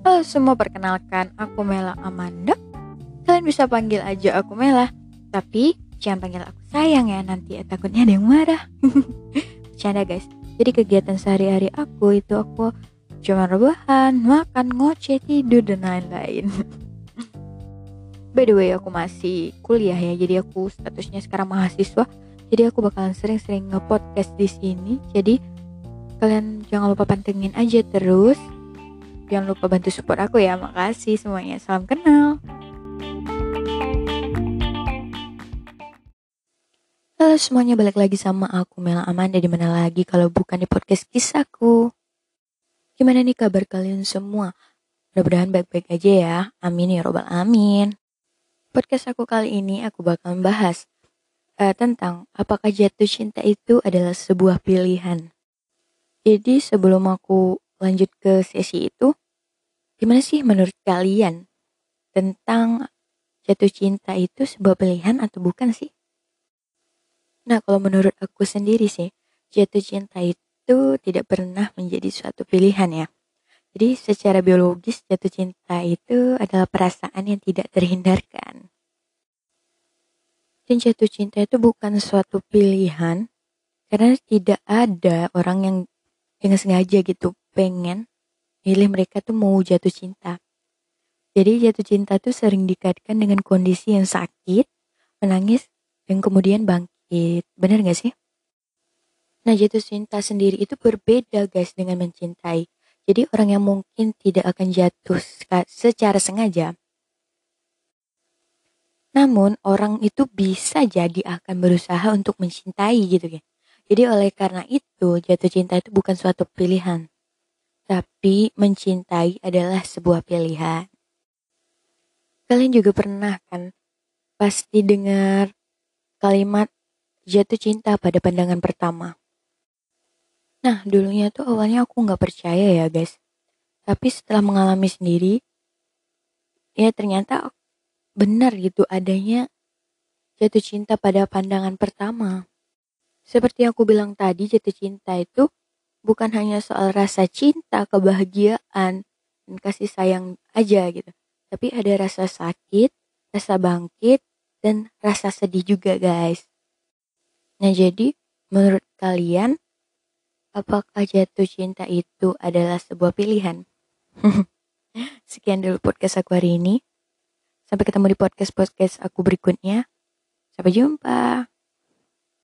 Halo semua, perkenalkan aku Mela Amanda. Kalian bisa panggil aja aku Mela, tapi jangan panggil aku sayang ya, nanti takutnya ada yang marah. Bercanda guys. Jadi kegiatan sehari-hari aku itu aku cuma rebahan, makan, ngoceh, tidur dan lain-lain. By the way, aku masih kuliah ya, jadi aku statusnya sekarang mahasiswa. Jadi aku bakalan sering-sering nge-podcast di sini. Jadi kalian jangan lupa pantengin aja terus Jangan lupa bantu support aku ya. Makasih semuanya. Salam kenal. Halo semuanya, balik lagi sama aku Mela Amanda di mana lagi kalau bukan di podcast kisahku. Gimana nih kabar kalian semua? Mudah-mudahan baik-baik aja ya. Amin ya robbal amin. Podcast aku kali ini aku bakal membahas uh, tentang apakah jatuh cinta itu adalah sebuah pilihan. Jadi sebelum aku lanjut ke sesi itu, gimana sih menurut kalian tentang jatuh cinta itu sebuah pilihan atau bukan sih? Nah, kalau menurut aku sendiri sih, jatuh cinta itu tidak pernah menjadi suatu pilihan ya. Jadi secara biologis jatuh cinta itu adalah perasaan yang tidak terhindarkan. Dan jatuh cinta itu bukan suatu pilihan karena tidak ada orang yang dengan sengaja gitu pengen milih mereka tuh mau jatuh cinta. Jadi jatuh cinta tuh sering dikaitkan dengan kondisi yang sakit, menangis, dan kemudian bangkit. Bener gak sih? Nah jatuh cinta sendiri itu berbeda guys dengan mencintai. Jadi orang yang mungkin tidak akan jatuh secara sengaja. Namun orang itu bisa jadi akan berusaha untuk mencintai gitu ya. Jadi oleh karena itu jatuh cinta itu bukan suatu pilihan. Tapi mencintai adalah sebuah pilihan. Kalian juga pernah kan pasti dengar kalimat jatuh cinta pada pandangan pertama. Nah dulunya tuh awalnya aku nggak percaya ya guys. Tapi setelah mengalami sendiri, ya ternyata benar gitu adanya jatuh cinta pada pandangan pertama. Seperti yang aku bilang tadi, jatuh cinta itu bukan hanya soal rasa cinta, kebahagiaan, dan kasih sayang aja gitu. Tapi ada rasa sakit, rasa bangkit, dan rasa sedih juga guys. Nah jadi, menurut kalian, apakah jatuh cinta itu adalah sebuah pilihan? Sekian dulu podcast aku hari ini. Sampai ketemu di podcast-podcast aku berikutnya. Sampai jumpa.